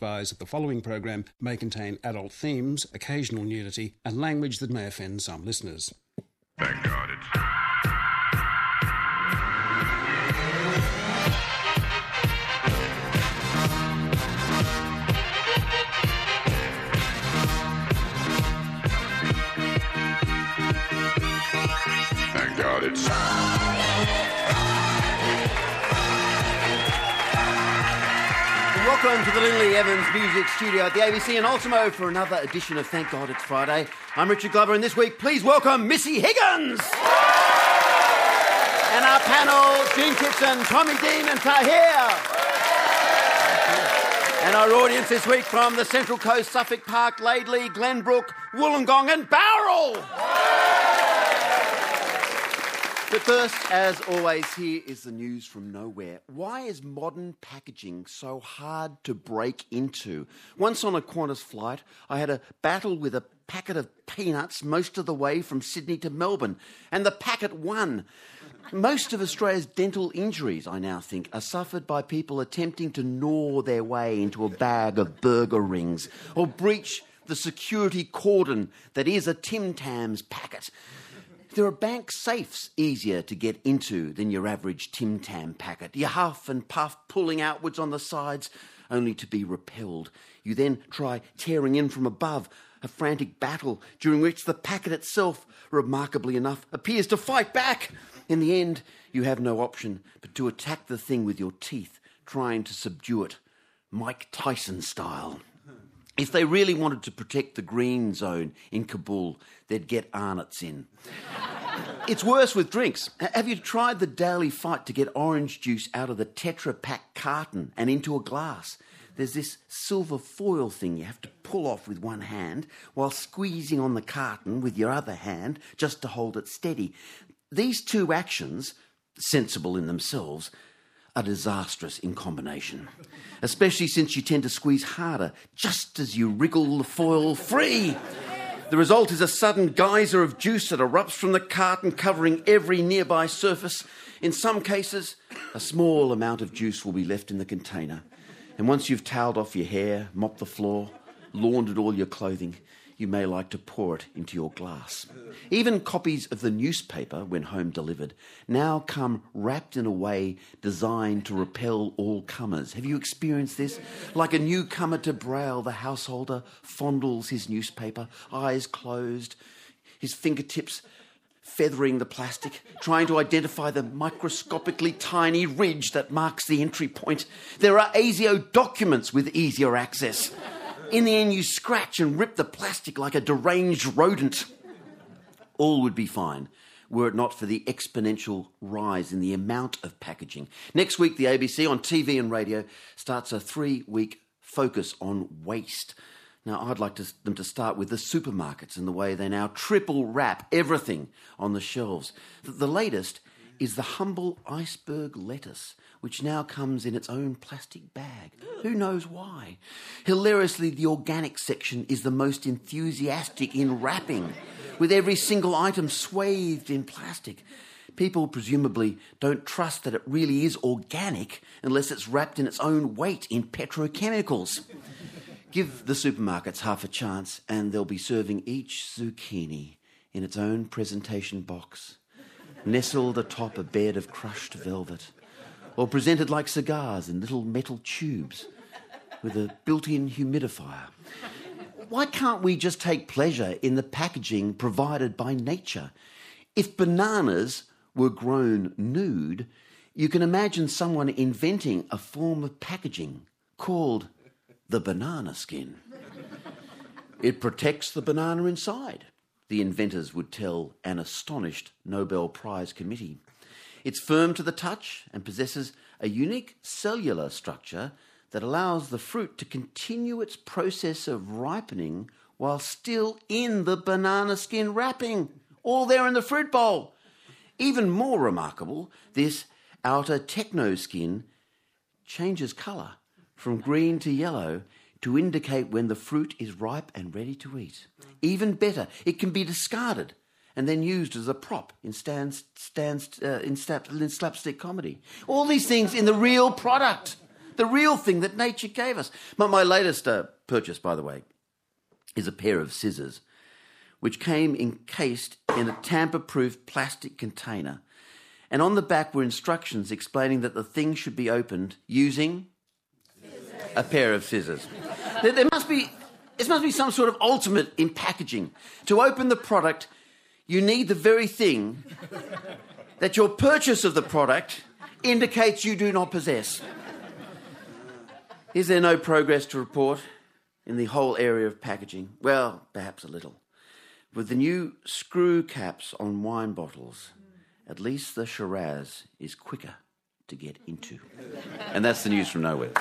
advise that the following program may contain adult themes, occasional nudity, and language that may offend some listeners. Thank God it's. Welcome to the Lindley Evans Music Studio at the ABC and Ultimo for another edition of Thank God It's Friday. I'm Richard Glover, and this week, please welcome Missy Higgins! And our panel, Jean Kitson, Tommy Dean, and Tahir. And our audience this week from the Central Coast, Suffolk Park, Laidley, Glenbrook, Wollongong, and Bowral. But first, as always, here is the news from nowhere. Why is modern packaging so hard to break into? Once on a Qantas flight, I had a battle with a packet of peanuts most of the way from Sydney to Melbourne, and the packet won. Most of Australia's dental injuries, I now think, are suffered by people attempting to gnaw their way into a bag of burger rings or breach the security cordon that is a Tim Tams packet. There are bank safes easier to get into than your average Tim Tam packet. You huff and puff, pulling outwards on the sides, only to be repelled. You then try tearing in from above, a frantic battle during which the packet itself, remarkably enough, appears to fight back. In the end, you have no option but to attack the thing with your teeth, trying to subdue it, Mike Tyson style. If they really wanted to protect the green zone in Kabul, they'd get Arnott's in. It's worse with drinks. Have you tried the daily fight to get orange juice out of the Tetra Pak carton and into a glass? There's this silver foil thing you have to pull off with one hand while squeezing on the carton with your other hand just to hold it steady. These two actions, sensible in themselves, are disastrous in combination, especially since you tend to squeeze harder just as you wriggle the foil free. The result is a sudden geyser of juice that erupts from the carton, covering every nearby surface. In some cases, a small amount of juice will be left in the container. And once you've toweled off your hair, mopped the floor, laundered all your clothing, you may like to pour it into your glass. Even copies of the newspaper, when home delivered, now come wrapped in a way designed to repel all comers. Have you experienced this? Like a newcomer to Braille, the householder fondles his newspaper, eyes closed, his fingertips feathering the plastic, trying to identify the microscopically tiny ridge that marks the entry point. There are ASIO documents with easier access. In the end, you scratch and rip the plastic like a deranged rodent. All would be fine were it not for the exponential rise in the amount of packaging. Next week, the ABC on TV and radio starts a three week focus on waste. Now, I'd like to, them to start with the supermarkets and the way they now triple wrap everything on the shelves. The, the latest is the humble iceberg lettuce, which now comes in its own plastic bag. Who knows why? Hilariously, the organic section is the most enthusiastic in wrapping, with every single item swathed in plastic. People presumably don't trust that it really is organic unless it's wrapped in its own weight in petrochemicals. Give the supermarkets half a chance, and they'll be serving each zucchini in its own presentation box, nestled atop a bed of crushed velvet, or presented like cigars in little metal tubes with a built in humidifier. Why can't we just take pleasure in the packaging provided by nature? If bananas were grown nude, you can imagine someone inventing a form of packaging called the banana skin. It protects the banana inside, the inventors would tell an astonished Nobel Prize committee. It's firm to the touch and possesses a unique cellular structure that allows the fruit to continue its process of ripening while still in the banana skin wrapping, all there in the fruit bowl. Even more remarkable, this outer techno skin changes colour from green to yellow to indicate when the fruit is ripe and ready to eat. Even better, it can be discarded and then used as a prop in, stands, stands, uh, in, slap, in slapstick comedy. All these things in the real product. The real thing that nature gave us. My, my latest uh, purchase, by the way, is a pair of scissors, which came encased in a tamper proof plastic container. And on the back were instructions explaining that the thing should be opened using a pair of scissors. There, there must be, this must be some sort of ultimate in packaging. To open the product, you need the very thing that your purchase of the product indicates you do not possess. Is there no progress to report in the whole area of packaging? Well, perhaps a little. With the new screw caps on wine bottles, at least the Shiraz is quicker to get into. And that's the news from nowhere.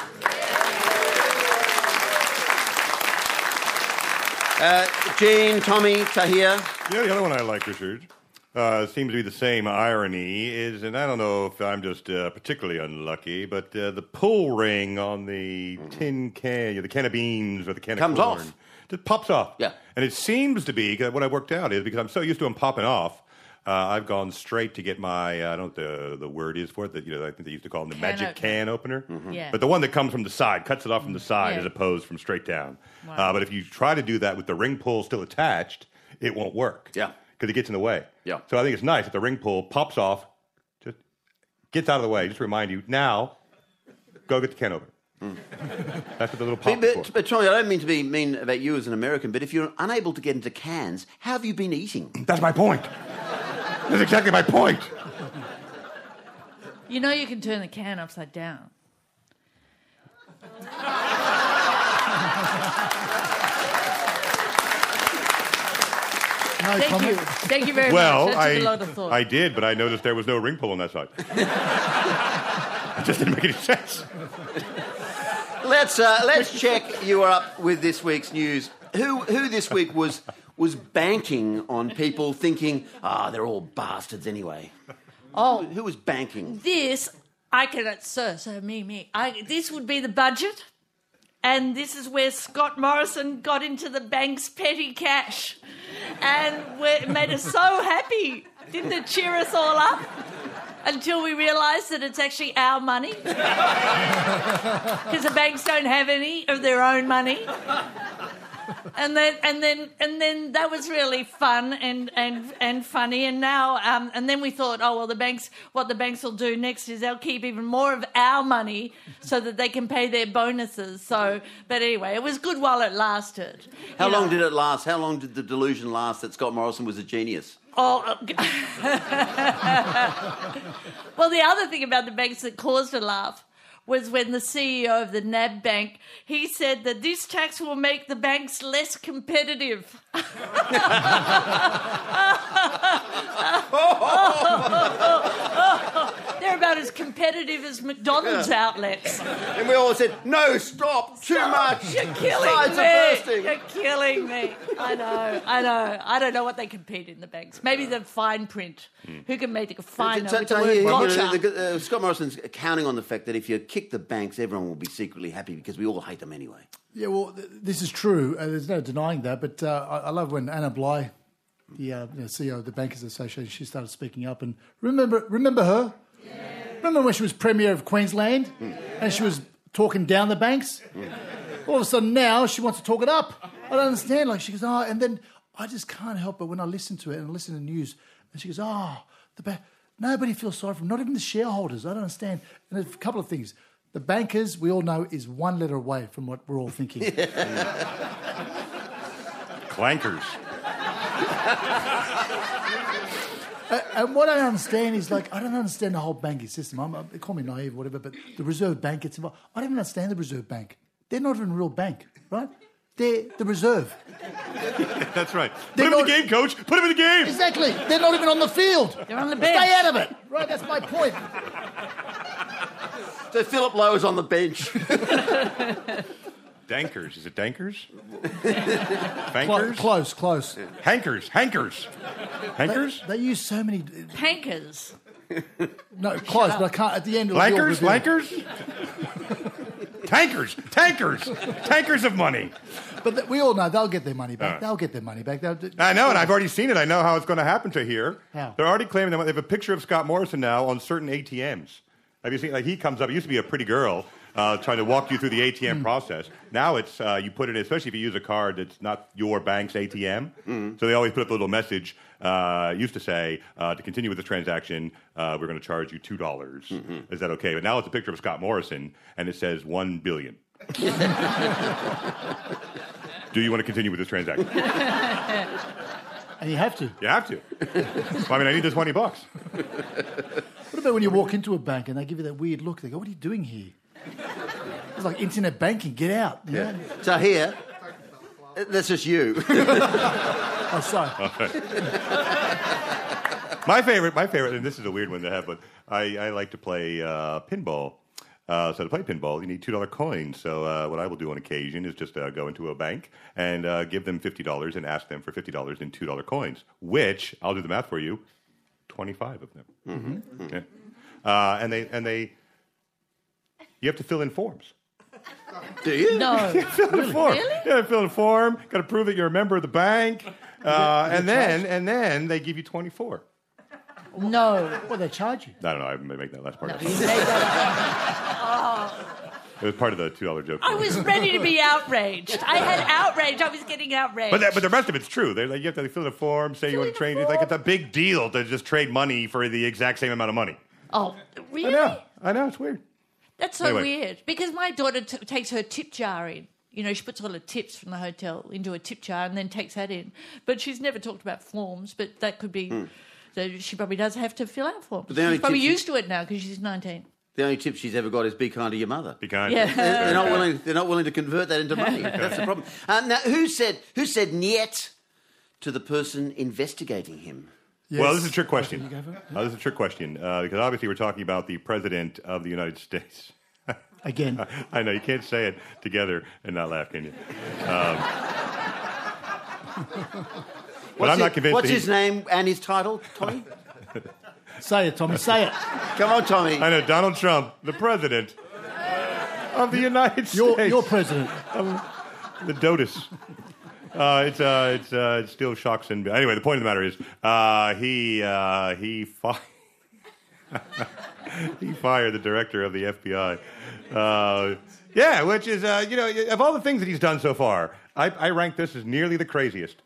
Uh, Jean, Tommy, Tahir. Yeah, the other one I like, Richard, uh, seems to be the same irony. Is, and I don't know if I'm just uh, particularly unlucky, but uh, the pull ring on the tin can, the can of beans or the can Comes of corn, off. just pops off. Yeah. and it seems to be 'cause what I worked out is because I'm so used to them popping off. Uh, I've gone straight to get my uh, I don't know what the the word is for it that you know I think they used to call them the Can magic opener. can opener. Yeah. But the one that comes from the side cuts it off from the side Yeah. as opposed from straight down. Wow. Uh, but if you try to do that with the ring pull still attached, it won't work. Yeah. because it gets in the way. Yeah. So I think it's nice that the ring pull pops off, just gets out of the way. Just to remind you now, go get the can opener. That's what the little pop But, is but, but Tommy, I don't mean to be mean about you as an American, but if you're unable to get into cans, how have you been eating? That's my point. That's exactly my point. You know you can turn the can upside down. Thank comment. you. Thank you very Well, much. That I, took a lot of thought. I did, but I noticed there was no ring pull on that side. it just didn't make any sense. Let's uh, let's check you are up with this week's news. Who who this week was was banking on people thinking, ah, they're all bastards anyway. oh, Who was banking? this I cannot. So, so me, me. I, this would be the budget, and this is where Scott Morrison got into the bank's petty cash, and it made us so happy. Didn't it cheer us all up? Until we realised that it's actually our money, because the banks don't have any of their own money. And then and then and then that was really fun and and and funny and now um, and then we thought oh well the banks what the banks will do next is they'll keep even more of our money so that they can pay their bonuses so but anyway it was good while it lasted How You long know. did it last? How long did the delusion last that Scott Morrison was a genius? Oh, uh, well, the other thing about the banks that caused a laugh was when the CEO of the NAB Bank he said that this tax will make the banks less competitive. Oh, oh, oh, They're about as competitive as McDonald's outlets. And we all said, no, stop, too much. You're killing Sides are me. bursting. You're killing me. I know. I know. I don't know what they compete in the banks. Maybe the fine print. Who can make a finer So- with so the word you- you know, gotcha? the- uh, Scott Morrison's counting on the fact that if you kick the banks, everyone will be secretly happy because we all hate them anyway. Yeah, well, th- this is true. Uh, there's no denying that. But uh, I, I love when Anna Bligh, the uh, you know, CEO of the Bankers Association, she started speaking up. And remember, remember her? Remember when she was Premier of Queensland and she was talking down the banks? All of a sudden now she wants to talk it up. I don't understand. Like she goes, oh, and then I just can't help but when I listen to it and I listen to the news, and she goes, oh, the ba- nobody feels sorry for them, not even the shareholders. I don't understand. And there's a couple of things. The bankers, we all know, is one letter away from what we're all thinking. Clankers. And what I understand is like I don't understand the whole banking system. I'm, uh, they call me naive, or whatever, but the Reserve Bank gets involved. I don't even understand the Reserve Bank. They're not even a real bank, right? They're the Reserve. That's right. Put They're him in not- the game, coach. Put him in the game. Exactly. They're not even on the field. They're on the bench. Stay out of it. Right. That's my point. So Philip Lowe is on the bench. Dankers. Is it dankers? Close, Bankers? close, close. Hankers. Hankers. Hankers? They use so many. Pankers. No, close, but I can't. At the end, it'll be all Lankers? revealed. Lankers? Tankers. Tankers. Tankers of money. But th- we all know they'll get their money back. Uh. They'll get their money back. They'll, I know, and I've already seen it. I know how it's going to happen to here. How? They're already claiming that they have a picture of Scott Morrison now on certain ATMs. Have you seen? Like he comes up. He used to be a pretty girl. Uh, trying to walk you through the ATM process. Now it's uh, you put it, in, especially if you use a card that's not your bank's ATM. So they always put up a little message. Uh, used to say uh, to continue with this transaction, uh, we're going to charge you two dollars. Is that okay? But now it's a picture of Scott Morrison, and it says one billion. Do you want to continue with this transaction? And you have to. You have to. I mean, I need this twenty bucks. What about when you walk into a bank and they give you that weird look? They go, "What are you doing here?" It's like internet banking. Get out. you know? So here, that's just you. Oh, sorry. My favorite, my favorite, and this is a weird one to have, but I, I like to play uh, pinball. Uh, so to play pinball, you need two dollar coins. So uh, what I will do on occasion is just uh, go into a bank and uh, give them fifty dollars and ask them for fifty dollars in two dollar coins. Which I'll do the math for you, twenty five of them. Mm-hmm. Okay. Uh, and they and they, you have to fill in forms. Do you? No. fill in a form. Really? Yeah, fill in a form. Got to prove that you're a member of the bank, uh, and then and then they give you twenty four. No. What they charge you? I don't know. I'm making that last part. No, up. you made that It was part of the two dollar joke. I was ready to be outraged. I had outrage. I was getting outraged. But, that, but the rest of it's true. They're like, you have to fill in a form, say you want to a trade. It's like it's a big deal to just trade money for the exact same amount of money. oh, really? I know. I know. It's weird. That's so Anyway. weird. Because my daughter t- takes her tip jar in. You know, she puts all the tips from the hotel into a tip jar and then takes that in. But she's never talked about forms, but that could be. So she probably does have to fill out forms. Hmm. the only She's probably tip she- used to it now because she's 19. The only tip she's ever got is be kind to your mother. Be kind. Yeah. They're, they're not willing. They're not willing to convert that into money. That's the problem. Uh, now, who said who said niet to the person investigating him? Well, this is a trick question. you go for? Uh, this is a trick question uh, because obviously we're talking about the president of the United States. Again. I know you can't say it together and not laugh, can you? Um, but I'm not convinced. What's his name and his title, Tommy? Say it, Tommy. Say it. Come on, Tommy. I know Donald Trump, the president of the United You're, States. you're president. the DOTUS. Uh, it's uh, it's uh, it still shocks and anyway. The point of the matter is, uh, he uh, he fi- he fired the director of the FBI. Uh, yeah, which is you know of all the things that he's done so far, I, I rank this as nearly the craziest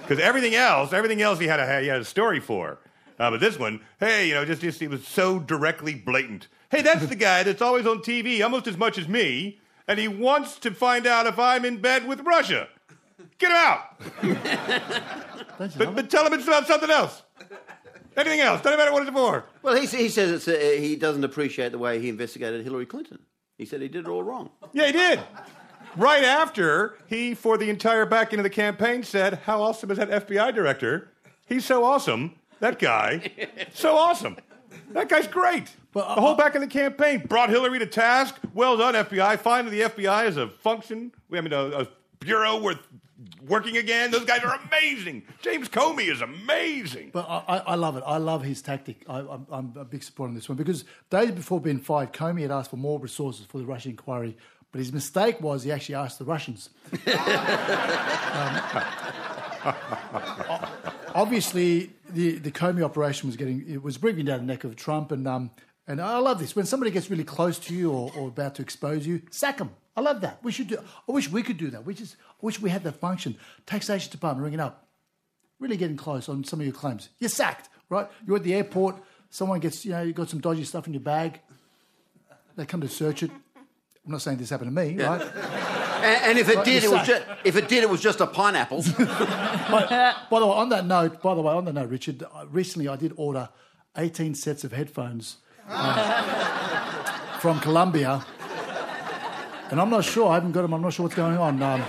because everything else, everything else he had a he had a story for, but this one, hey, you know, just just it was so directly blatant. Hey, that's the guy that's always on TV almost as much as me, and he wants to find out if I'm in bed with Russia. Get him out. But, but tell him it's about something else. Anything else. Doesn't matter what it's for. Well, he, he says it's, uh, he doesn't appreciate the way he investigated Hillary Clinton. He said he did it all wrong. Yeah, he did. Right after he, for the entire back end of the campaign, said, How awesome is that FBI director? He's so awesome. That guy, so awesome. That guy's great. But, uh, the whole back end of the campaign brought Hillary to task. Well done, FBI. Finally, the FBI is a function. I mean, a, a bureau worth working again. Those guys are amazing. James Comey is amazing. But I, I love it. I love his tactic. I, I'm, I'm a big supporter on this one because days before being fired, Comey had asked for more resources for the Russian inquiry. But his mistake was he actually asked the Russians. Um, obviously, the, the Comey operation was getting it was breathing down the neck of Trump, and um, and I love this when somebody gets really close to you or, or about to expose you, sack them. I love that. We should do. I wish we could do that. We just I wish we had that function. Taxation department ringing up really getting close on some of your claims. You're sacked, right? You're at the airport. Someone gets, you know, you've got some dodgy stuff in your bag. They come to search it. I'm not saying this happened to me, right? And, and if it Right, did, it was just, if it did, it was just a pineapple. But by the way, on that note, by the way, on that note, Richard, recently I did order 18 sets of headphones uh, from Colombia, and I'm not sure. I haven't got them. I'm not sure what's going on. Um,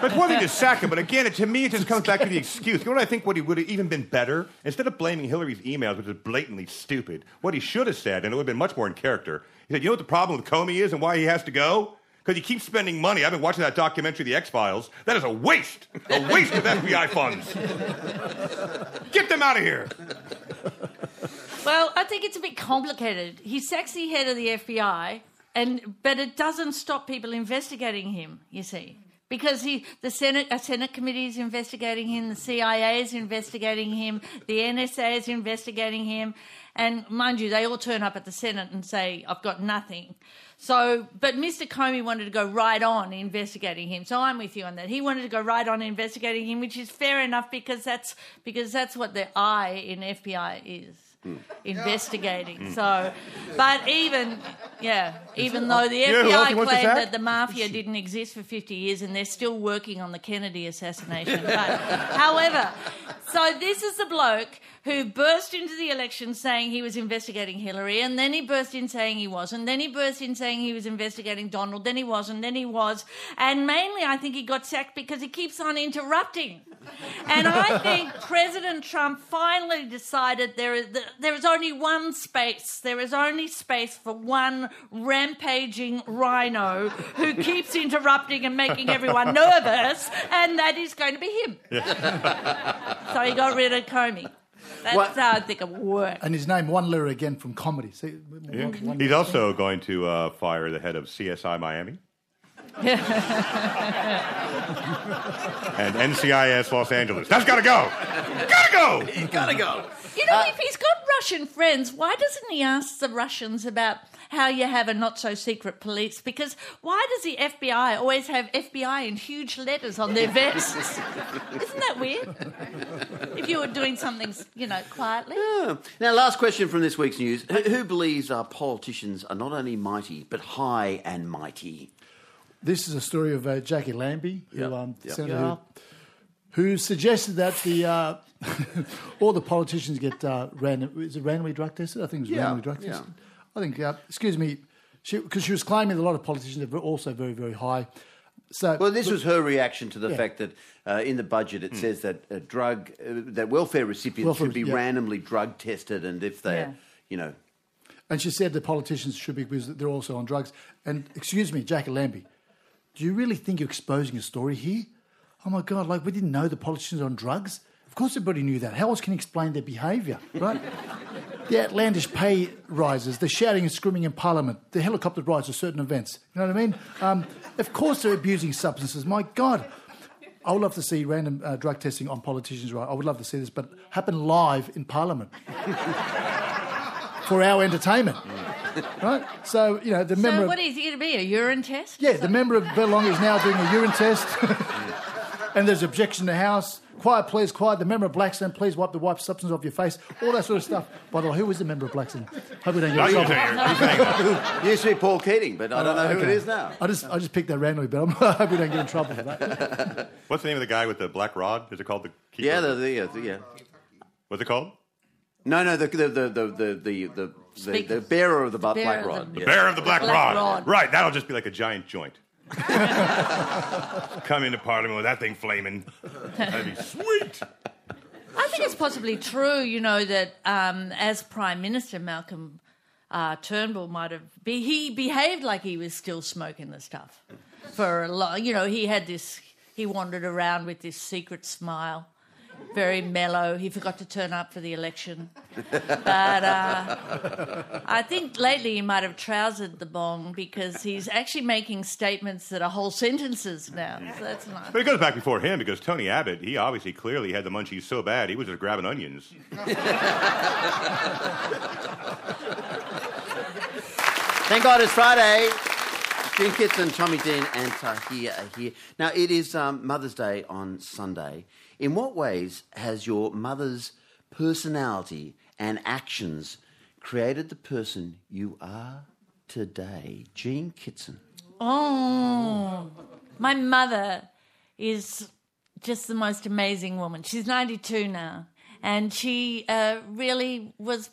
But one thing sack him, but again, to me, it just comes back to the excuse. You know what I think What he would have even been better? Instead of blaming Hillary's emails, which is blatantly stupid, what he should have said, and it would have been much more in character, he said, You know what the problem with Comey is and why he has to go? Because he keeps spending money. I've been watching that documentary, The X Files. That is a waste, a waste of FBI funds. Get them out of here. Well, I think it's a bit complicated. He's sexy head of the FBI, and but it doesn't stop people investigating him. You see, because he the Senate a Senate committee is investigating him, the CIA is investigating him, the NSA is investigating him, and mind you, they all turn up at the Senate and say, "I've got nothing." So, but Mr. Comey wanted to go right on investigating him. So I'm with you on that. He wanted to go right on investigating him, which is fair enough because that's because that's what the I in FBI is. Mm. Investigating. So, but even, yeah, even though the know who else he FBI wants to claimed that the mafia didn't exist for 50 years and they're still working on the Kennedy assassination. But, however, so this is the bloke who burst into the election saying he was investigating Hillary, and then he burst in saying he wasn't, then he burst in saying he was investigating Donald, then he wasn't, then he was, and mainly I think he got sacked because he keeps on interrupting. And I think President Trump finally decided there is there is only one space. There is only space for one rampaging rhino who keeps interrupting and making everyone nervous, and that is going to be him. so he got rid of Comey. That's What- how I think it worked. And his name, one letter again from comedy. See, Yeah. one- He's also going to uh, fire the head of CSI Miami. and NCIS Los Angeles. That's got to go. Gotta go. Gotta go. You know, if he's got Russian friends, why doesn't he ask the Russians about how you have a not so secret police? Because why does the FBI always have FBI in huge letters on their vests? Isn't that weird? If you were doing something, you know, quietly. Yeah. Now, last question from this week's news. Who, who believes our politicians are not only mighty, but high and mighty? This is a story of uh, Jacqui Lambie, who, Yep. um, Yep. senator Yeah. who, who suggested that the uh, all the politicians get uh, random. Is it randomly drug tested? I think it was Yeah, randomly drug yeah. tested. I think. Uh, excuse me, because she, was claiming that a lot of politicians are also very very high. So Well, this was her reaction to the Yeah. fact that uh, in the budget it says that uh, drug uh, that welfare recipients Welfare, should be yeah. randomly drug tested, and if they, Yeah. you know, And she said the politicians should be because they're also on drugs. And excuse me, Jacqui Lambie, do you really think you're exposing a story here? Oh my God, like we didn't know the politicians are on drugs? Of course everybody knew that. How else can you explain their behaviour, right? the outlandish pay rises, the shouting and screaming in Parliament, the helicopter rides at certain events. You know what I mean? Um, of course they're abusing substances. My God. I would love to see random uh, drug testing on politicians, right? I would love to see this, but happen live in Parliament for our entertainment. Right? So, you know, the member So of, what is it going to be? A urine test? yeah, the member of Belong is now doing a urine test. and there's objection to House. Quiet, please, quiet. The member of Blaxland, please wipe the wipe substance off your face. All that sort of stuff. By the way, who was the member of Blaxland? Hope we don't get in you trouble. take it. It. used to be Paul Keating, but I don't know oh, who it Okay. is now. I just, I just picked that randomly, but I'm, I hope we don't get in trouble for that. What's the name of the guy with the black rod? Is it called the keeper? Yeah, the, the, yeah, the- yeah. What's it called? No, no, the the the the the the, the, the, bearer of the bu- bearer black of the- rod. The yeah. Bear of the Black, Black Rod. Rod. Right, that'll just be like a giant joint. Come into Parliament with that thing flaming. That'd be sweet. I think it's possibly true, you know, that um, as Prime Minister, Malcolm uh, Turnbull might have be, he behaved like he was still smoking the stuff for a long. You know, he had this. He wandered around with this secret smile, very mellow. He forgot to turn up for the election, but uh, I think lately he might have trousered the bong because he's actually making statements that are whole sentences now. So that's nice. But it goes back before him because Tony Abbott, he obviously clearly had the munchies so bad he was just grabbing onions. Thank God it's Friday. Jean Kitson, Tommy Dean, and Tahir are here. Now, it is um, Mother's Day on Sunday. In what ways has your mother's personality and actions created the person you are today? Jean Kitson. Oh, my mother is just the most amazing woman. She's 92 now, and she uh, really was.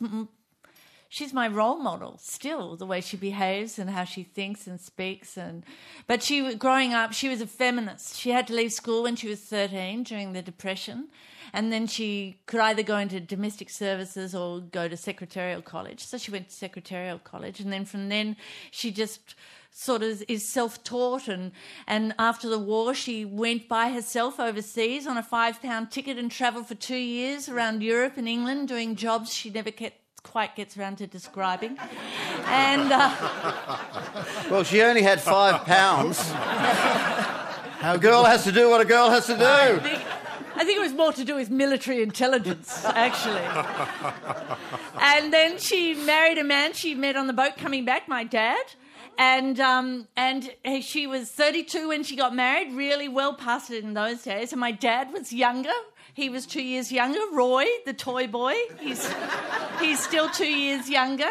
She's my role model still, the way she behaves and how she thinks and speaks. And but she, growing up, she was a feminist. She had to leave school when she was 13 during the Depression, and then she could either go into domestic services or go to secretarial college. So she went to secretarial college, and then from then she just sort of is self-taught and and after the war she went by herself overseas on a five pound ticket and traveled for two years around Europe and England doing jobs she never kept quite gets around to describing and uh, Well, she only had five pounds. How a girl has to do what a girl has to do. I think, I think it was more to do with military intelligence, actually. and then she married a man she met on the boat coming back, my dad. And um, and she was 32 when she got married, really well past it in those days. And my dad was younger. He was two years younger. Roy, the toy boy, he's he's still two years younger.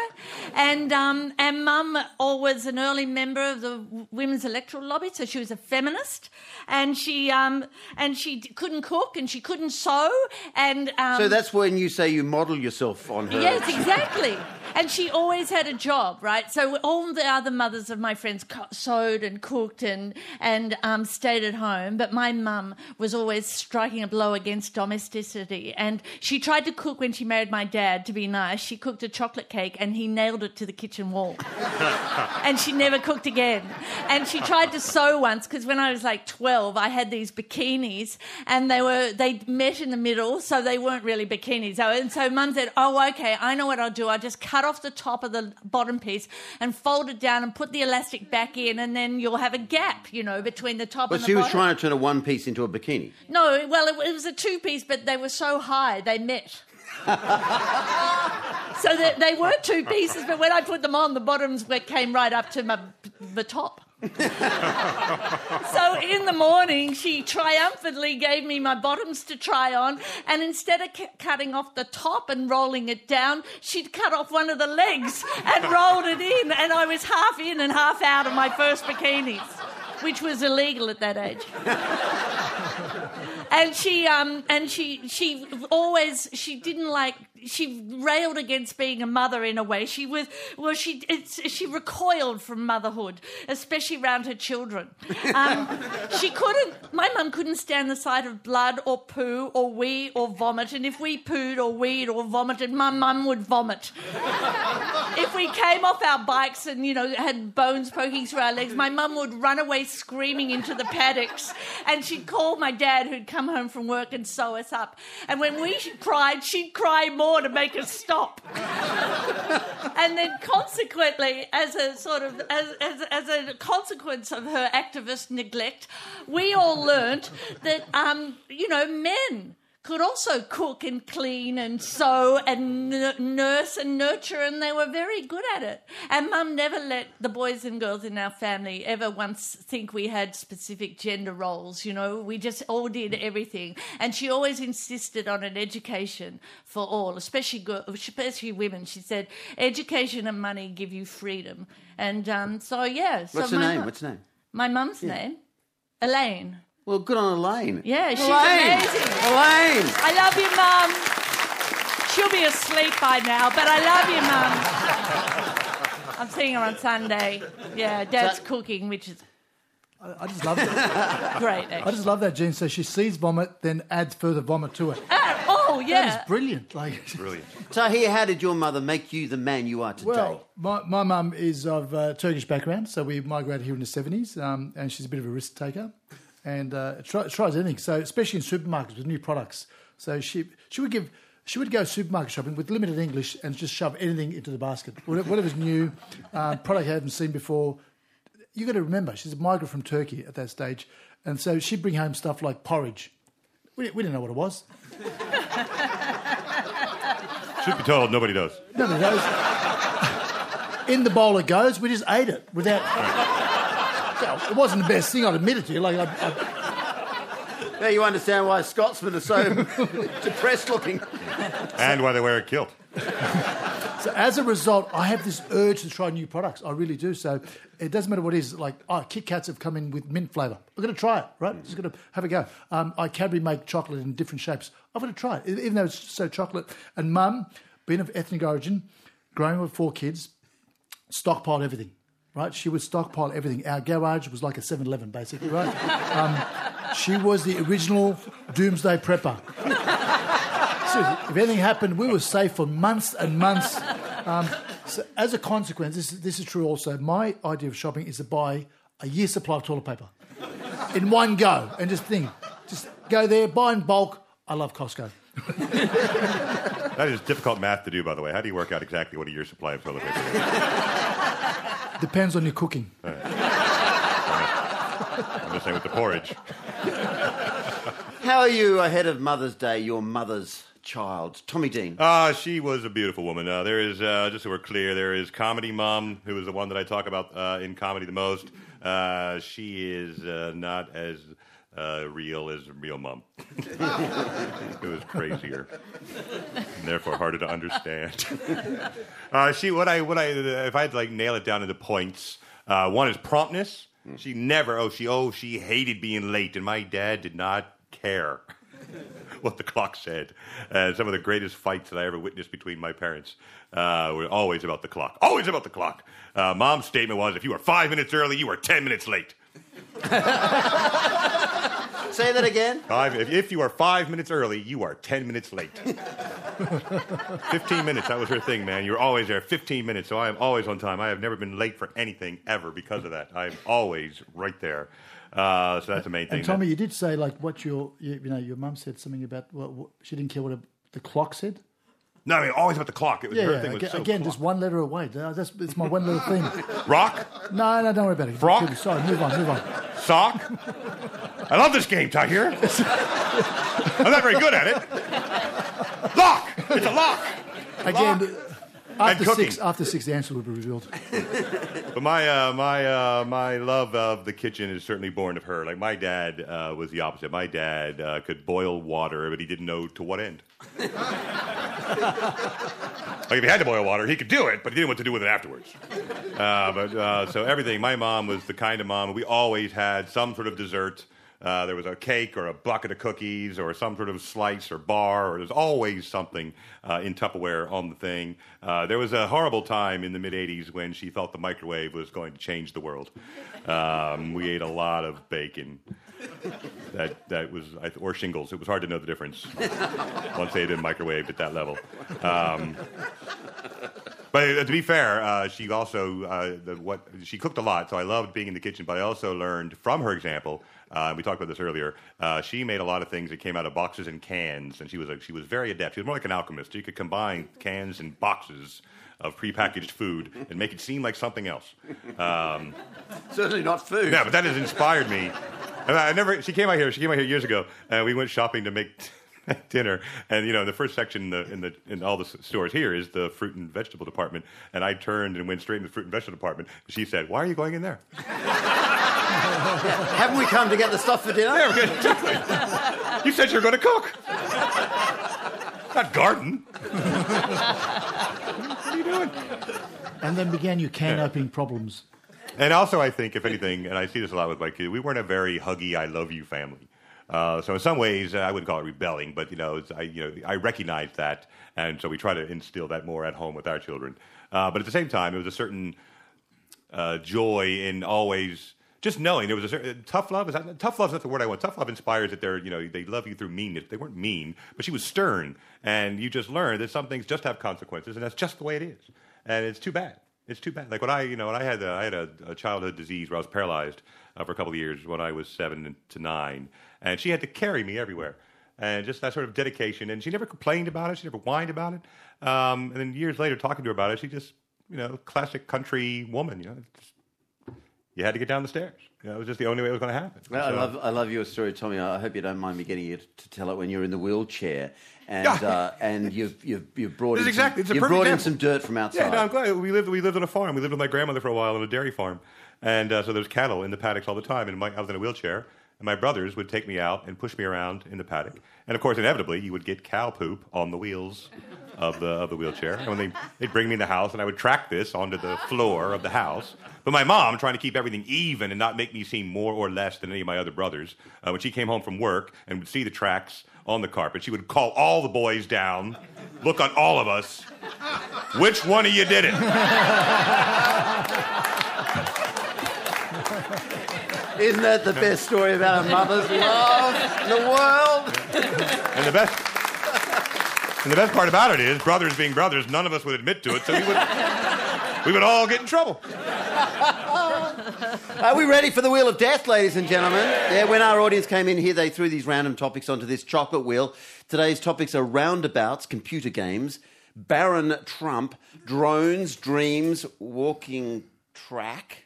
And um, and Mum was an early member of the women's electoral lobby, so she was a feminist. And she um, and she couldn't cook and she couldn't sew. And um, So that's when you say you model yourself on her. Yes, exactly. And she always had a job, right? So all the other mothers of my friends sewed and cooked and and um, stayed at home, but my mum was always striking a blow against domesticity. And she tried to cook when she married my dad to be nice. She cooked a chocolate cake, and he nailed it to the kitchen wall. and she never cooked again. And she tried to sew once because when I was like 12, I had these bikinis and they were they met in the middle, so they weren't really bikinis. So- And so mum said, "Oh, okay, I know what I'll do. I'll just cut off the top of the bottom piece and fold it down and put the elastic back in, and then you'll have a gap, you know, between the top But and the she was trying to turn a one piece into a bikini. No, well, it, it was a two piece, but they were so high they met. so that they were two pieces, but when I put them on, the bottoms came right up to my, the top. so in the morning, she triumphantly gave me my bottoms to try on, and instead of cu- cutting off the top and rolling it down, she'd cut off one of the legs and rolled it in, and I was half in and half out of my first bikinis, which was illegal at that age and she um and she she always she didn't like she railed against being a mother in a way. She was well she it's, she recoiled from motherhood especially around her children. Um, she couldn't my mum couldn't stand the sight of blood or poo or wee or vomit. And if we pooed or weed or vomited my mum would vomit. If we came off our bikes and you know had bones poking through our legs, my mum would run away screaming into the paddocks, and she'd call my dad, who'd come home from work and sew us up. And when we cried, she'd cry more to make us stop. and then, consequently, as a sort of as, as, as a consequence of her activist neglect, we all learnt that um, you know men could also cook and clean and sew and n- nurse and nurture, and they were very good at it. And mum never let the boys and girls in our family ever once think we had specific gender roles, you know, we just all did everything. And she always insisted on an education for all, especially, girl, especially women. She said, education and money give you freedom. And um, so, yeah. So What's her name? mum- What's her name? My mum's name? Elaine. Well, good on Elaine. Yeah, she's Elaine. amazing. Elaine. I love you, Mum. She'll be asleep by now, but I love you, Mum. I'm seeing her on Sunday. Yeah, Dad's So- cooking, which is I, I just love that. great. I just love that, Jean. So she sees vomit, then adds further vomit to it. Ah, oh, That yeah. is brilliant. Like, Brilliant. So here, how did your mother make you the man you are today? Well, my, my mum is of uh, Turkish background, so we migrated here in the 70s, um, and she's a bit of a risk taker and uh, try, tries anything. So, especially in supermarkets with new products. So, she, she would give. She would go supermarket shopping with limited English and just shove anything into the basket, whatever- whatever's new, uh, product I hadn't seen before. You got to remember, she's a migrant from Turkey at that stage, and so she'd bring home stuff like porridge. We, we didn't know what it was. Should be told, nobody does. Nobody knows. In the bowl it goes. We just ate it without. Well, it wasn't the best thing. I'd admit it to you. Like I, I, now you understand why Scotsmen are so depressed looking. And why they wear a kilt. so as a result, I have this urge to try new products. I really do. So it doesn't matter what it is. Like oh, Kit Kats have come in with mint flavour. I'm going to try it. Right? Just going to have a go. Um, I Cadbury make chocolate in different shapes. I'm going to try it, even though it's so chocolate. And Mum, being of ethnic origin, growing up with four kids, stockpiled everything. Right? She would stockpile everything. Our garage was like a 7-Eleven, basically. Right? um, she was the original doomsday prepper. Seriously, if anything happened, we were safe for months and months. Um, so as a consequence, this is, this is true also. My idea of shopping is to buy a year's supply of toilet paper in one go and just think, just go there, buy in bulk. I love Costco. That is difficult math to do, by the way. How do you work out exactly what a year's supply of toilet paper is? Depends on your cooking. I'm just saying with the porridge. How are you ahead of Mother's Day, your mother's child? Tommy Dean. Ah, she was a beautiful woman. Uh, there is, uh, just so we're clear, there is comedy mom, who is the one that I talk about uh, in comedy the most. Uh, she is uh, not as uh, real as real mom. it was crazier, and therefore harder to understand. uh, she, what I, what I, if I had to like nail it down into points, uh, one is promptness. She never, oh, she, oh, she hated being late, and my dad did not care what the clock said. And some of the greatest fights that I ever witnessed between my parents uh, were always about the clock. Always about the clock. Uh, Mom's statement was, if you were five minutes early, you were ten minutes late. Say that again. Five, if, if you are five minutes early, you are ten minutes late. Fifteen minutes, that was her thing, man. You're always there. Fifteen minutes, so I am always on time. I have never been late for anything ever because of that. I'm always right there. Uh, so that's the main thing. And Tommy, you did say like what your you, you know your mum said something about well, what she didn't care what a, the clock said. No, I mean, always about the clock. It was Yeah, her yeah. thing. Was Again, so again clock. just one letter away. That's it's my one little thing. rock, No, no, don't worry about it. Brock? Sorry, move on, move on. sock. I love this game, Tahir. I'm not very good at it. Lock. It's a lock. Again, after cooking. six, after six, the answer will be revealed. But my uh, my uh, my love of the kitchen is certainly born of her. Like my dad uh, was the opposite. My dad uh, could boil water, but he didn't know to what end. Like if he had to boil water, he could do it, but he didn't know what to do with it afterwards. Uh, but uh, so everything. My mom was the kind of mom. We always had some sort of dessert. Uh, there was a cake or a bucket of cookies or some sort of slice or bar, or there's always something uh, in Tupperware on the thing. Uh, there was a horrible time in the mid 80s when she thought the microwave was going to change the world. Um, we ate a lot of bacon. That, that was, or shingles. It was hard to know the difference once they had been microwaved at that level. Um, but uh, to be fair, uh, she also uh, the, what she cooked a lot, so I loved being in the kitchen. But I also learned from her example. Uh, we talked about this earlier. Uh, she made a lot of things that came out of boxes and cans, and she was a, she was very adept. She was more like an alchemist. She could combine cans and boxes of prepackaged food and make it seem like something else. Um, Certainly not food. yeah, but that has inspired me. And I never. She came out here. She came out here years ago, and we went shopping to make dinner. And you know, the first section in the in the in all the stores here is the fruit and vegetable department. And I turned and went straight into the fruit and vegetable department. She said, "Why are you going in there?" Haven't we come to get the stuff for dinner? Yeah, okay, exactly. You said you were going to cook, not garden. what are you doing? And then began your can opening problems. And also, I think, if anything, and I see this a lot with my kids, we weren't a very huggy "I love you" family. Uh, so in some ways, uh, I wouldn't call it rebelling, but you know, I you know I recognize that, and so we try to instill that more at home with our children. Uh, but at the same time, it was a certain uh, joy in always just knowing there was a certain tough love. Is that, tough love is not the word I want. Tough love inspires that they're you know they love you through meanness. They weren't mean, but she was stern, and you just learn that some things just have consequences, and that's just the way it is. And it's too bad. It's too bad. Like when I you know when I had a, I had a, a childhood disease where I was paralyzed uh, for a couple of years when I was seven to nine, and she had to carry me everywhere. And just that sort of dedication, and she never complained about it. She never whined about it. Um, and then years later, talking to her about it, she just, you know, classic country woman. You know, just you had to get down the stairs. It was just the only way it was going to happen. Well, I love, I love your story, Tommy. I hope you don't mind me getting you to tell it when you're in the wheelchair, and Yeah. uh, and you've you've you've brought in exactly- some, you've brought in some dirt from outside. Yeah, no, I'm glad. We lived, we lived on a farm. We lived with my grandmother for a while on a dairy farm. And uh, so there's cattle in the paddocks all the time. And my, I was in a wheelchair. And my brothers would take me out and push me around in the paddock. And of course, inevitably, you would get cow poop on the wheels of the, of the wheelchair. And when they, they'd bring me in the house, and I would track this onto the floor of the house. But my mom, trying to keep everything even and not make me seem more or less than any of my other brothers, uh, when she came home from work and would see the tracks on the carpet, she would call all the boys down, look on all of us, which one of you did it? Isn't that the best story about a mother's love in the world? And the best, and the best part about it is, brothers being brothers, none of us would admit to it, so we would, we would all get in trouble. Are we ready for the wheel of death, ladies and gentlemen? Yeah, when our audience came in here, they threw these random topics onto this chocolate wheel. Today's topics are roundabouts, computer games, Barron Trump, drones, dreams, walking track.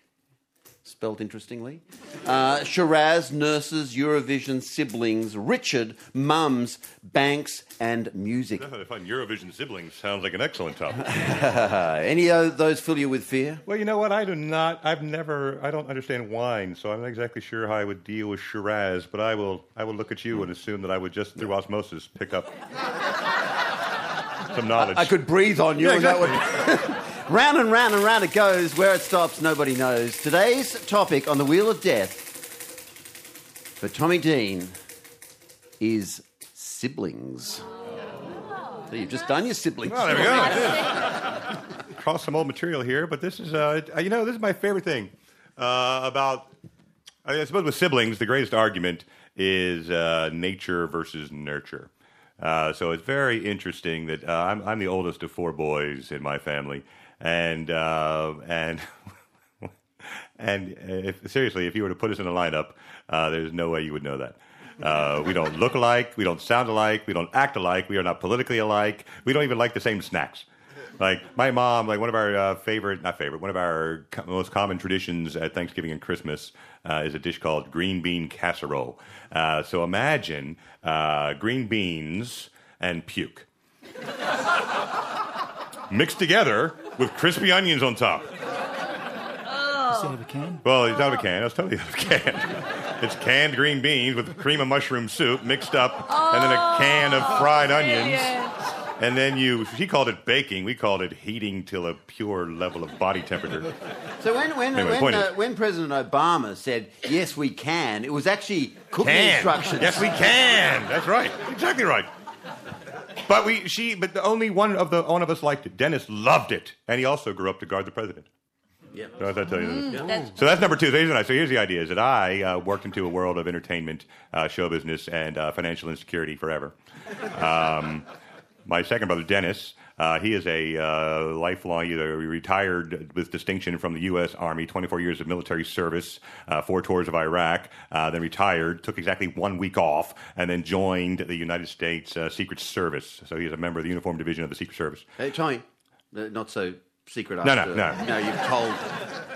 Spelt interestingly. Uh, Shiraz, nurses, Eurovision, siblings, Richard, mums, banks, and music. I find Eurovision siblings sounds like an excellent topic. Any of those fill you with fear? well, you know what? I do not. I've never. I don't understand wine, so I'm not exactly sure how I would deal with Shiraz. But I will. I will look at you and assume that I would just through osmosis pick up some knowledge. I could breathe on you Yeah, and that would. round and round and round it goes. Where it stops, nobody knows. Today's topic on the Wheel of Death for Tommy Dean is siblings. So you've just done your siblings. Well, there we go. Cross some old material here, but this is, uh, you know, this is my favorite thing uh, about. I, mean, I suppose with siblings, the greatest argument is uh, nature versus nurture. Uh, so it's very interesting that uh, I'm, I'm the oldest of four boys in my family, and uh, and and if, seriously, if you were to put us in a lineup, uh, there's no way you would know that. Uh, we don't look alike. We don't sound alike. We don't act alike. We are not politically alike. We don't even like the same snacks. Like my mom, like one of our uh, favorite, not favorite, one of our co- most common traditions at Thanksgiving and Christmas uh, is a dish called green bean casserole. Uh, so imagine uh, green beans and puke mixed together with crispy onions on top. Instead of a can. Well, it's out of a can. It's totally out of a can. It's canned green beans with cream of mushroom soup mixed up, and then a can of fried onions. And then you, she called it baking. We called it heating till a pure level of body temperature. So when when Anyway, when, point uh, is- when President Obama said yes we can, it was actually cooking Can. instructions. Yes, we can. That's right. Exactly right. But we, she, but the only one of the one of us liked it. Dennis loved it, and he also grew up to guard the president. Yeah. Don't I tell you that? That's- So that's number two. So here's, so here's the idea: is that I uh, worked into a world of entertainment, uh, show business, and uh, financial insecurity forever. Um, my second brother, Dennis, uh, he is a uh, lifelong, either retired with distinction from the U.S. Army, 24 years of military service, uh, four tours of Iraq, uh, then retired, took exactly one week off, and then joined the United States uh, Secret Service. So he is a member of the Uniform Division of the Secret Service. Hey, Tommy, uh, not so secret. No, no, after, no. No, you've told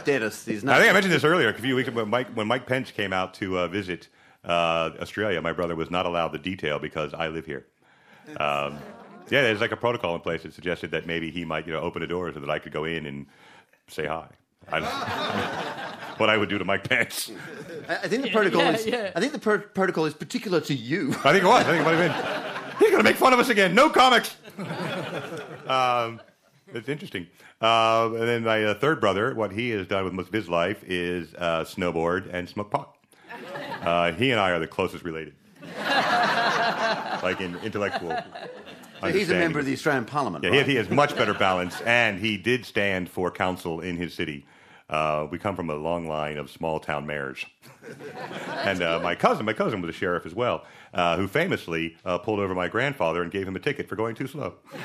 Dennis there's no. I think I mentioned this earlier a few weeks ago when Mike, when Mike Pence came out to uh, visit uh, Australia. My brother was not allowed the detail because I live here. Um, yeah, there's like a protocol in place that suggested that maybe he might, you know, open a door so that I could go in and say hi. I don't what I would do to Mike Pence. I I think the protocol yeah, is. yeah. I think the pro- protocol is particular to you. I think it was. I think it might have been. He's going to make fun of us again. No comics. um, it's interesting. Uh, and then my uh, third brother, what he has done with most of his life is uh, snowboard and smoke pot. Uh, he and I are the closest related, like in intellectual. He's a member of the Australian Parliament. Yeah, right? he, he has much better balance, and he did stand for council in his city. Uh, we come from a long line of small town mayors, and uh, my cousin, my cousin was a sheriff as well, uh, who famously uh, pulled over my grandfather and gave him a ticket for going too slow. and,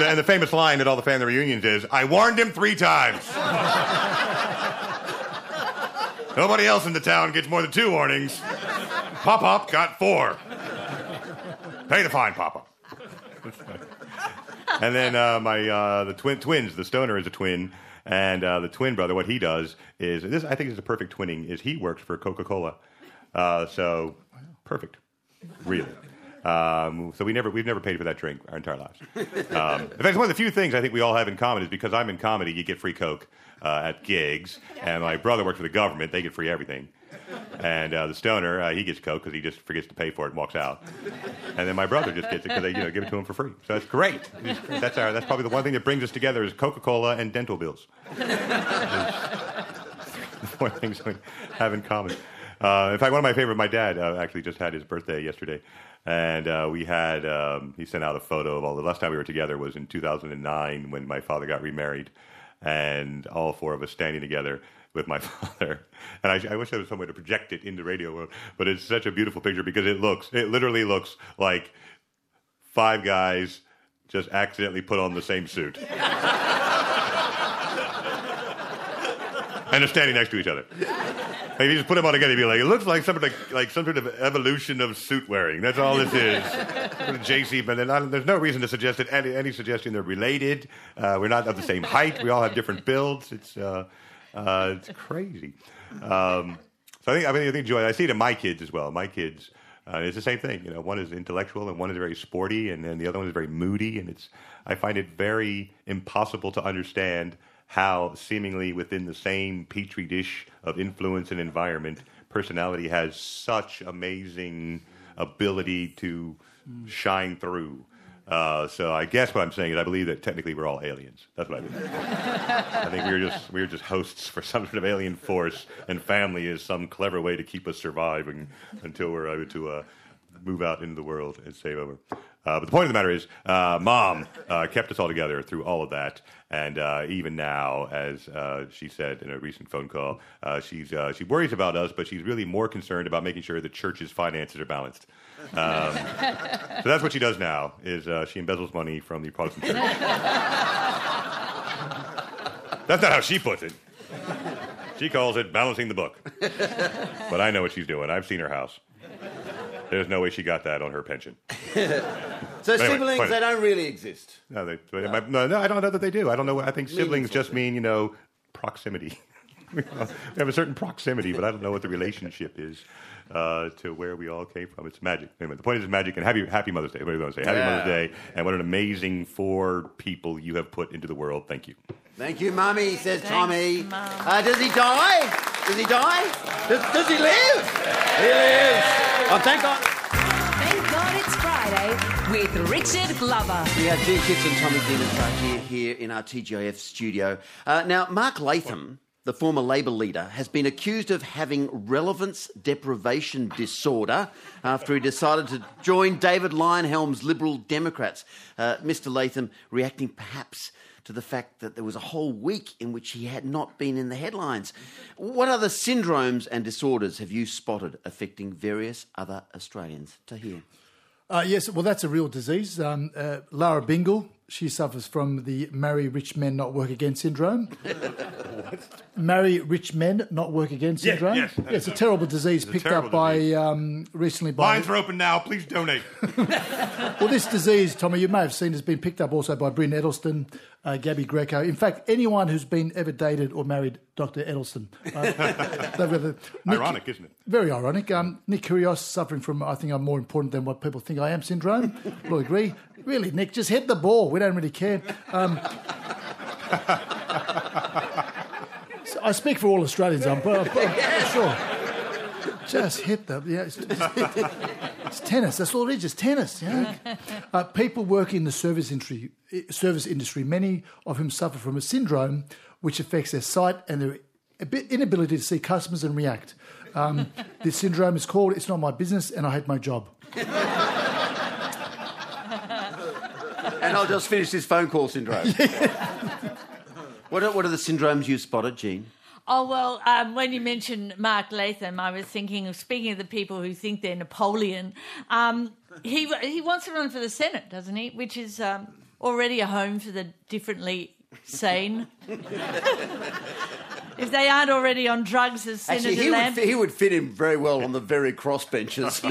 the, and the famous line at all the family reunions is, "I warned him three times." Nobody else in the town gets more than two warnings. Pop Pop got four. Pay the fine, Papa. and then uh, my uh, the twin twins. The stoner is a twin, and uh, the twin brother. What he does is this. I think is a perfect twinning. Is he works for Coca Cola, uh, so perfect, really. Um, so we never we've never paid for that drink our entire lives. Um, in fact, one of the few things I think we all have in common is because I'm in comedy, you get free Coke uh, at gigs, and my brother works for the government; they get free everything. And uh, the stoner, uh, he gets Coke because he just forgets to pay for it and walks out. And then my brother just gets it because they, you know, give it to him for free. So that's great. That's our. That's probably the one thing that brings us together is Coca Cola and dental bills. four things we have in common. Uh, in fact, one of my favorite, my dad uh, actually just had his birthday yesterday, and uh, we had um, he sent out a photo of all the last time we were together was in 2009 when my father got remarried, and all four of us standing together with my father. And I, I wish there was some way to project it into radio world, but it's such a beautiful picture because it looks, it literally looks like five guys just accidentally put on the same suit. and they're standing next to each other. If you just put them all together, you'd be like, it looks like something like, like some sort of evolution of suit wearing. That's all this is. JC, but not- there's no reason to suggest that any, any suggestion they're related. Uh, we're not of the same height. We all have different builds. It's uh, uh, it's crazy. Um, so I think I mean I think Joy. I see it in my kids as well. My kids. Uh, it's the same thing, you know. One is intellectual, and one is very sporty, and then the other one is very moody. And it's, I find it very impossible to understand how, seemingly within the same petri dish of influence and environment, personality has such amazing ability to shine through. Uh, so I guess what I'm saying is I believe that technically we're all aliens. That's what I believe. I think we're just we were just hosts for some sort of alien force, and family is some clever way to keep us surviving until we're able to uh, move out into the world and save over. Uh, but the point of the matter is, uh, mom uh, kept us all together through all of that, and uh, even now, as she said in a recent phone call, she's she worries about us, but she's really more concerned about making sure the church's finances are balanced. Um, so that's what she does now: is uh, she embezzles money from the Protestant church. That's not how she puts it. She calls it balancing the book. But I know what she's doing. I've seen her house. There's no way she got that on her pension. So Anyway, siblings, they don't really exist. No, they, they- no, no, I don't know that they do. I don't know. I think siblings just mean you know proximity. we have a certain proximity, but I don't know what the relationship is uh, to where we all came from. It's magic. Anyway, the point is magic. And happy Happy Mother's Day. What do you want to say? Happy Yeah. Mother's Day, and what an amazing four people you have put into the world. Thank you. Thank you, Mummy, says Thanks, Tommy. Mum. Uh, does he die? Does he die? Does, does he live? He lives. Oh, thank God. Thank God it's Friday with Richard Glover. We have Jean Kitts and Tommy Dienenstraat here, here in our TGIF studio. Uh, now, Mark Latham, the former Labor leader, has been accused of having relevance deprivation disorder after he decided to join David Leyonhjelm's Liberal Democrats. Uh, Mr. Latham reacting perhaps to the fact that there was a whole week in which he had not been in the headlines. What other syndromes and disorders have you spotted affecting various other Australians? To hear. Uh, yes, well, that's a real disease. Um, uh, Lara Bingle, she suffers from the marry rich men not work again syndrome. marry rich men not work again syndrome. yes. Yeah, it's a terrible disease picked terrible up by um, recently by. Lines are open now. Please donate. Well, this disease, Tommy, you may have seen, has been picked up also by Brynne Edelsten, uh, Gabi Grecko. In fact, anyone who's been ever dated or married Dr. Edelsten. Uh, they've got the- Nick- Ironic, isn't it? Very ironic. Um, Nick Kyrgios suffering from, I think I'm more important than what people think I am syndrome. We'll agree. Really, Nick, just hit the ball. We don't really care. Um, so I speak for all Australians, I'm, I'm- I'm sure. Just hit the. Yeah, it's, it's- it's tennis. That's all it is. Just tennis. You know? uh, people working in the service industry, service industry, many of whom suffer from a syndrome which affects their sight and their inability to see customers and react. Um, this syndrome is called "It's not my business" and I hate my job. And I'll just finish this phone call syndrome. what, are, what are the syndromes you spotted, Jean? Oh well, um, when you mentioned Mark Latham, I was thinking of speaking of the people who think they're Napoleon. Um, he he wants to run for the Senate, doesn't he? Which is um, already a home for the differently sane. if they aren't already on drugs, as Senator Actually, he would, Lamb. fi- he would fit in very well on the very cross benches.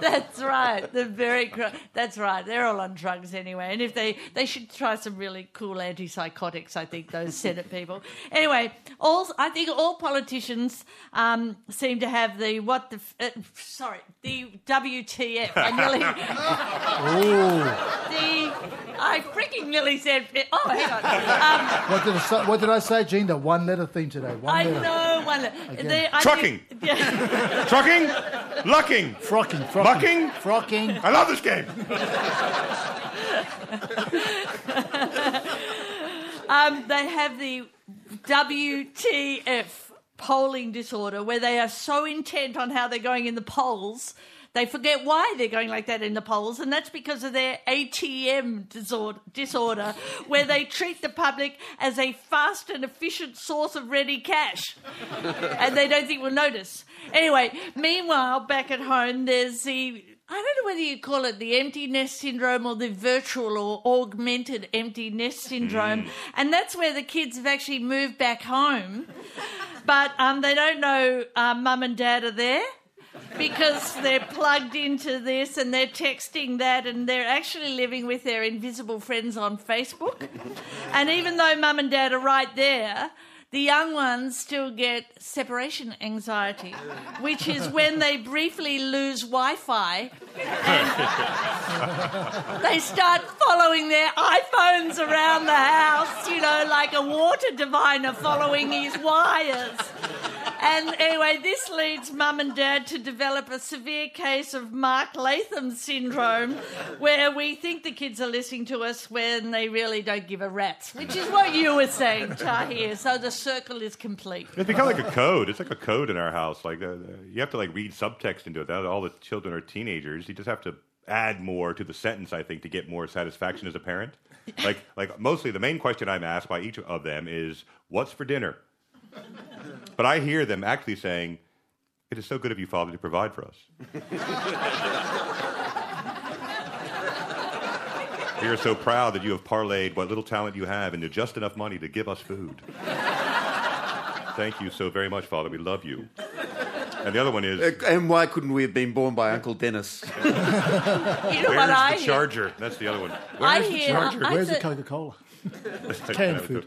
That's right. The very cr- that's right. They're all on drugs anyway, and if they they should try some really cool antipsychotics. I think those Senate people. Anyway, all I think all politicians um, seem to have the what the uh, sorry the WTF. I nearly the I freaking nearly said oh hang on. Um, What did I? What did I say, Jean? The one-letter theme today. One I letter. know one. The, I Trucking. Think, yeah. Trucking, lucking. Frocking, frocking, Mucking? frocking. I love this game. Um, they have the WTF polling disorder where they are so intent on how they're going in the polls, they forget why they're going like that in the polls, and that's because of their ATM disorder, disorder where they treat the public as a fast and efficient source of ready cash. and they don't think we'll notice. Anyway, meanwhile, back at home, there's the I don't know whether you call it the empty nest syndrome or the virtual or augmented empty nest syndrome. And that's where the kids have actually moved back home. but um, they don't know uh, mum and dad are there because they're plugged into this and they're texting that and they're actually living with their invisible friends on Facebook. And even though mum and dad are right there, the young ones still get separation anxiety, which is when they briefly lose Wi Fi and they start following their iPhones around the house, you know, like a water diviner following his wires. And anyway, this leads mum and dad to develop a severe case of Mark Latham syndrome, where we think the kids are listening to us when they really don't give a rat's, which is what you were saying, Tahir. So the circle is complete. It's become like a code. It's like a code in our house. Like uh, you have to like read subtext into it. All the children are teenagers. You just have to add more to the sentence. I think to get more satisfaction as a parent. Like like mostly the main question I'm asked by each of them is, "What's for dinner?" But I hear them actually saying, "It is so good of you, Father, to provide for us." We are so proud that you have parlayed what little talent you have into just enough money to give us food. Thank you so very much, Father. We love you. And the other one is, Uh, And why couldn't we have been born by Uncle Dennis? You know where's what I the hear? charger? That's the other one. I Where's the hear- charger? I Where's the Coca Cola? That's Canned food.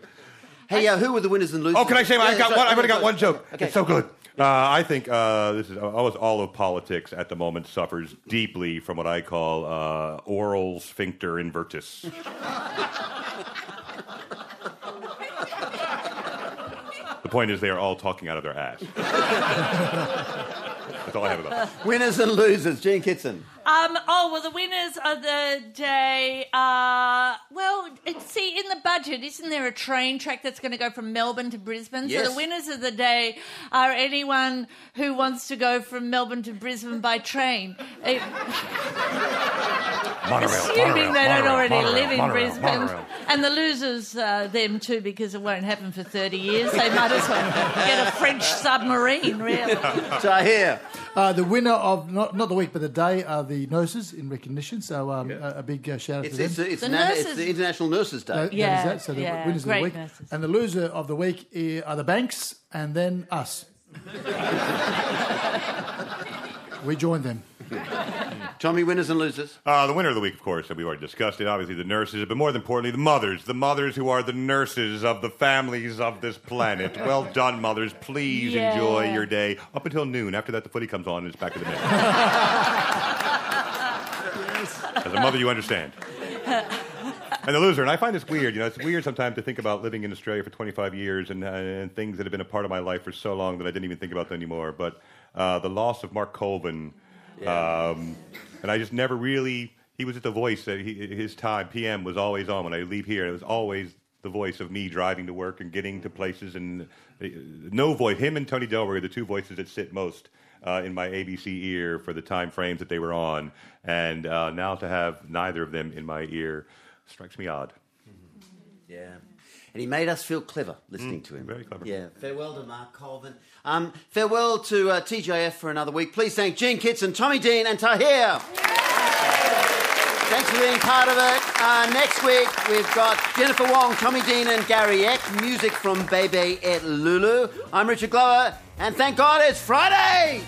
Hey, uh, who were the winners and losers? Oh, can I say? Yeah, I got sorry, one. I've only okay, got one joke. Okay. It's so good. Uh, I think uh, this is almost all of politics at the moment suffers deeply from what I call uh, oral sphincter invertus. the point is, they are all talking out of their ass. That's all I have about it. Winners and losers, Jean Kitson. Um, oh, well, the winners of the day are, well, see, in the budget, isn't there a train track that's going to go from Melbourne to Brisbane? So the winners of the day are anyone who wants to go from Melbourne to Brisbane by train. Monorail, Assuming monorail, they don't monorail, already monorail, live in monorail, Brisbane. monorail. And the losers, uh, them too, because it won't happen for 30 years. They might as well get a French submarine, really. Tahir. Uh, the winner of not, not the week but the day are the nurses in recognition. So um, a, a big uh, shout out It's, to it's, them. it's, The na- it's the International Nurses Day. That- that is Yeah, that. So the yeah, winners of the week nurses. and the loser of the week eh, are the banks and then us. we joined them. Tommy, winners and losers. Uh, the winner of the week, of course, that we've already discussed it. Obviously, the nurses, but more than importantly, the mothers. The mothers who are the nurses of the families of this planet. Well done, mothers. Please Yeah. enjoy your day up until noon. After that, the footy comes on and it's back to the net. As a mother, you understand. And the loser, and I find this weird. You know, it's weird sometimes to think about living in Australia for 25 years and, uh, and things that have been a part of my life for so long that I didn't even think about them anymore. But uh, the loss of Mark Colvin, um, and I just never really. He was at the voice that he, his time PM was always on when I leave here. It was always the voice of me driving to work and getting to places, and uh, no voice. Him and Tony Delroy are the two voices that sit most uh, in my ABC ear for the time frames that they were on, and uh, now to have neither of them in my ear strikes me odd. Yeah. And he made us feel clever listening to him. Mm, very clever. Yeah. Farewell to Mark Colvin. Um, farewell to uh, TGIF for another week. Please thank Jean Kitson, Tommy Dean, and Tahir. Thanks for being part of it. Uh, next week, we've got Jennifer Wong, Tommy Dean, and Gary Eck. Music from Bebe et Lulu. I'm Richard Glover, and thank God it's Friday!